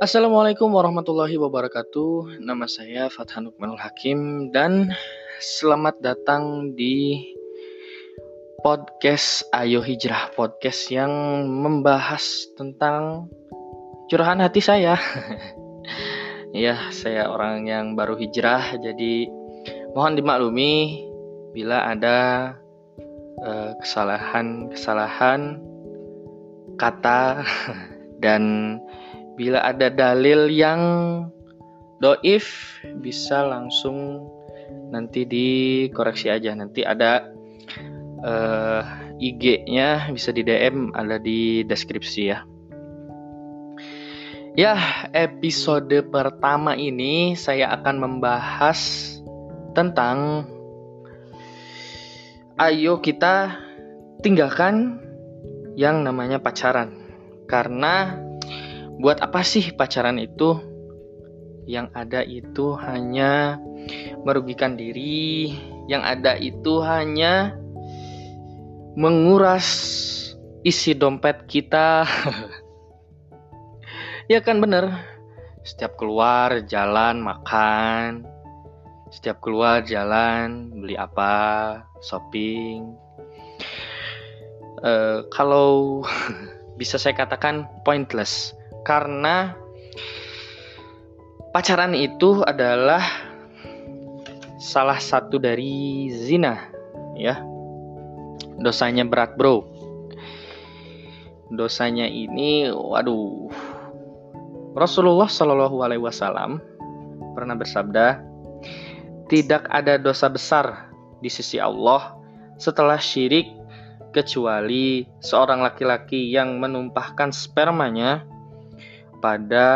Assalamualaikum warahmatullahi wabarakatuh. Nama saya Fathan Nukmanul Hakim dan selamat datang di podcast Ayo Hijrah podcast yang membahas tentang curahan hati saya. ya, saya orang yang baru hijrah jadi mohon dimaklumi bila ada eh, kesalahan-kesalahan kata dan bila ada dalil yang doif bisa langsung nanti dikoreksi aja nanti ada uh, eh, IG-nya bisa di DM ada di deskripsi ya ya episode pertama ini saya akan membahas tentang ayo kita tinggalkan yang namanya pacaran. Karena buat apa sih pacaran itu? Yang ada itu hanya merugikan diri, yang ada itu hanya menguras isi dompet kita. ya kan bener. Setiap keluar jalan makan, setiap keluar jalan beli apa, shopping, uh, kalau bisa saya katakan pointless karena pacaran itu adalah salah satu dari zina ya. Dosanya berat bro. Dosanya ini waduh. Rasulullah Shallallahu Alaihi Wasallam pernah bersabda tidak ada dosa besar di sisi Allah setelah syirik kecuali seorang laki-laki yang menumpahkan spermanya pada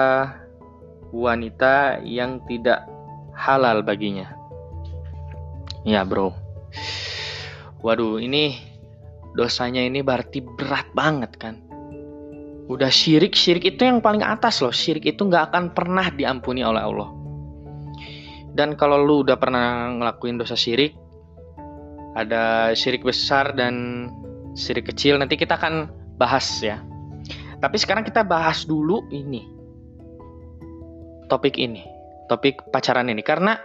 wanita yang tidak halal baginya. Ya, Bro. Waduh, ini dosanya ini berarti berat banget kan. Udah syirik, syirik itu yang paling atas loh. Syirik itu nggak akan pernah diampuni oleh Allah. Dan kalau lu udah pernah ngelakuin dosa syirik, ada syirik besar dan syirik kecil nanti kita akan bahas ya. Tapi sekarang kita bahas dulu ini. Topik ini, topik pacaran ini karena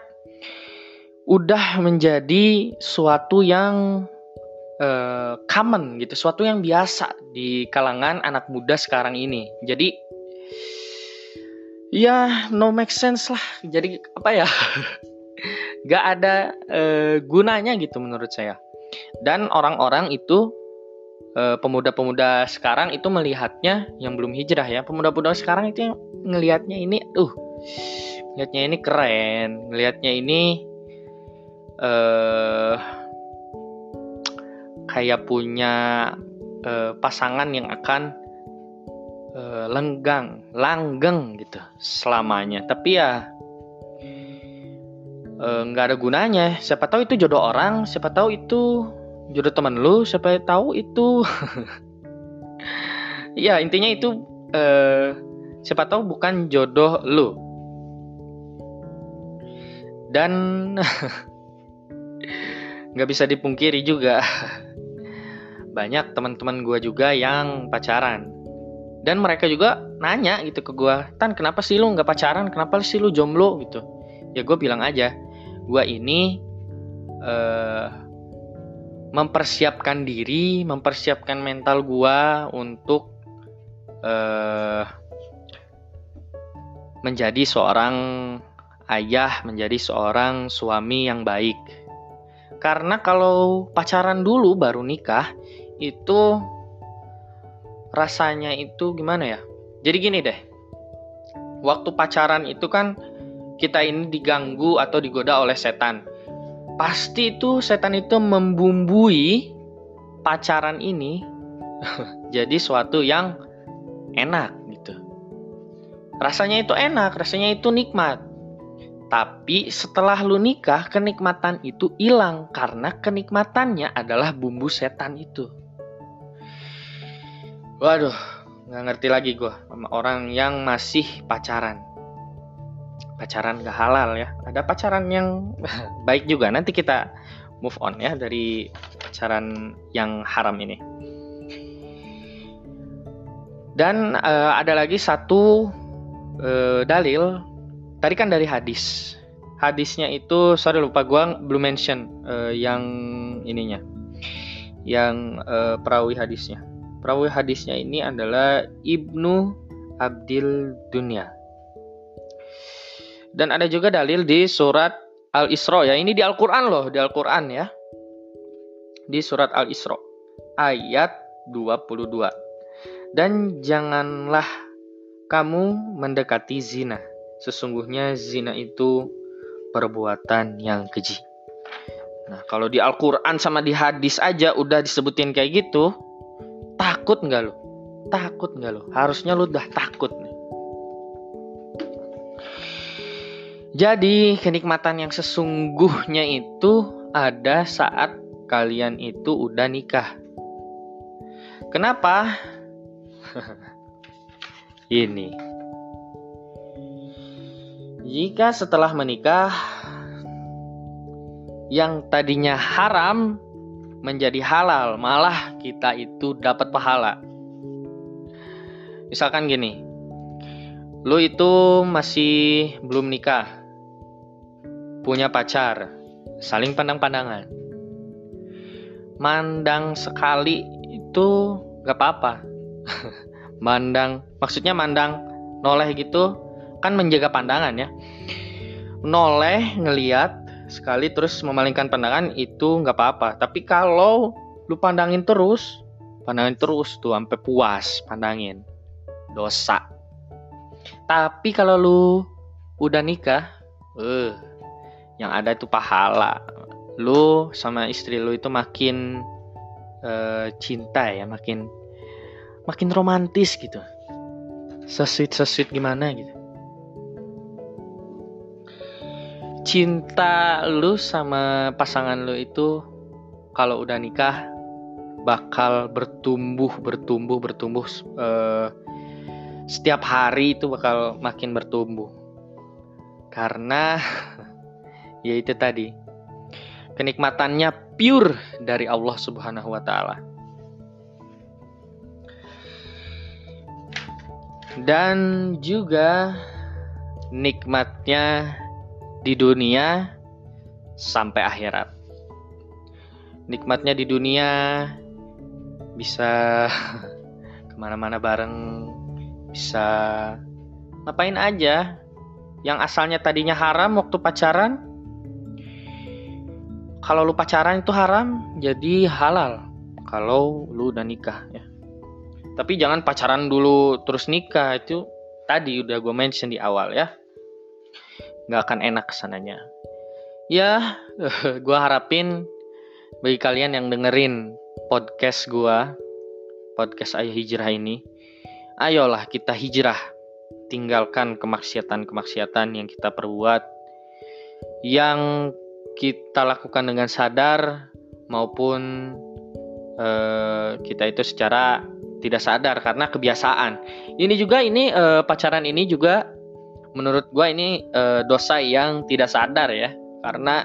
udah menjadi suatu yang uh, common gitu, suatu yang biasa di kalangan anak muda sekarang ini. Jadi ya no make sense lah. Jadi apa ya? Gak ada uh, gunanya gitu menurut saya. Dan orang-orang itu pemuda-pemuda sekarang itu melihatnya yang belum hijrah ya. Pemuda-pemuda sekarang itu ngelihatnya ini tuh ngelihatnya ini keren. Ngelihatnya ini uh, kayak punya uh, pasangan yang akan uh, lenggang langgeng gitu selamanya. Tapi ya nggak uh, ada gunanya. Siapa tahu itu jodoh orang siapa tahu itu jodoh teman lu siapa tahu itu? Ya intinya itu uh, siapa tahu bukan jodoh lu. Dan nggak bisa dipungkiri juga banyak teman-teman gue juga yang pacaran. Dan mereka juga nanya gitu ke gue tan kenapa sih lu nggak pacaran? Kenapa sih lu jomblo? gitu. Ya gue bilang aja gue ini uh, mempersiapkan diri, mempersiapkan mental gua untuk uh, menjadi seorang ayah, menjadi seorang suami yang baik. Karena kalau pacaran dulu baru nikah itu rasanya itu gimana ya? Jadi gini deh. Waktu pacaran itu kan kita ini diganggu atau digoda oleh setan pasti itu setan itu membumbui pacaran ini jadi suatu yang enak gitu. Rasanya itu enak, rasanya itu nikmat. Tapi setelah lu nikah, kenikmatan itu hilang karena kenikmatannya adalah bumbu setan itu. Waduh, nggak ngerti lagi gue sama orang yang masih pacaran pacaran gak halal ya ada pacaran yang baik juga nanti kita move on ya dari pacaran yang haram ini dan uh, ada lagi satu uh, dalil tadi kan dari hadis. Hadisnya itu sorry lupa gua belum mention uh, yang ininya. Yang uh, perawi hadisnya. Perawi hadisnya ini adalah Ibnu Abdil Dunya. Dan ada juga dalil di surat Al-Isra ya. Ini di Al-Qur'an loh, di Al-Qur'an ya. Di surat Al-Isra ayat 22. Dan janganlah kamu mendekati zina. Sesungguhnya zina itu perbuatan yang keji. Nah, kalau di Al-Quran sama di hadis aja udah disebutin kayak gitu, takut nggak lo? Takut nggak lo? Harusnya lo udah takut Jadi, kenikmatan yang sesungguhnya itu ada saat kalian itu udah nikah. Kenapa? Ini. Jika setelah menikah yang tadinya haram menjadi halal, malah kita itu dapat pahala. Misalkan gini, lu itu masih belum nikah, punya pacar, saling pandang-pandangan. Mandang sekali itu gak apa-apa. mandang maksudnya mandang noleh gitu kan menjaga pandangan ya noleh ngeliat sekali terus memalingkan pandangan itu nggak apa-apa tapi kalau lu pandangin terus pandangin terus tuh sampai puas pandangin dosa tapi kalau lu udah nikah eh yang ada itu pahala. Lu sama istri lu itu makin uh, cinta ya makin makin romantis gitu. Sesuit sesuit gimana gitu. Cinta lu sama pasangan lu itu kalau udah nikah bakal bertumbuh bertumbuh bertumbuh uh, setiap hari itu bakal makin bertumbuh. Karena ya itu tadi kenikmatannya pure dari Allah Subhanahu wa taala dan juga nikmatnya di dunia sampai akhirat. Nikmatnya di dunia bisa ke mana-mana bareng, bisa ngapain aja. Yang asalnya tadinya haram waktu pacaran, kalau lu pacaran itu haram, jadi halal. Kalau lu udah nikah ya. Tapi jangan pacaran dulu terus nikah itu tadi udah gue mention di awal ya. Nggak akan enak ke sananya. Ya gue harapin bagi kalian yang dengerin podcast gue podcast Ayo Hijrah ini ayolah kita hijrah. Tinggalkan kemaksiatan-kemaksiatan yang kita perbuat yang kita lakukan dengan sadar maupun uh, kita itu secara tidak sadar karena kebiasaan. Ini juga ini uh, pacaran ini juga menurut gue ini uh, dosa yang tidak sadar ya karena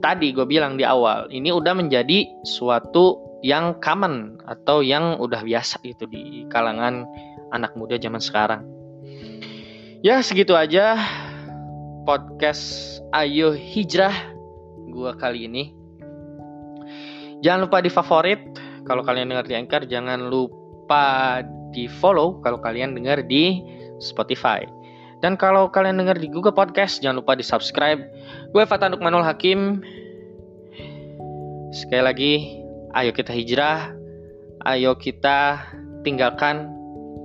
tadi gue bilang di awal ini udah menjadi suatu yang common atau yang udah biasa itu di kalangan anak muda zaman sekarang. Ya segitu aja podcast Ayo Hijrah gue kali ini. Jangan lupa di favorit kalau kalian dengar di Anchor jangan lupa di follow kalau kalian dengar di Spotify. Dan kalau kalian dengar di Google Podcast jangan lupa di subscribe. Gue Fatan Nukmanul Hakim. Sekali lagi, ayo kita hijrah. Ayo kita tinggalkan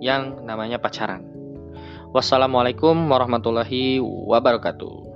yang namanya pacaran. Wassalamualaikum warahmatullahi wabarakatuh.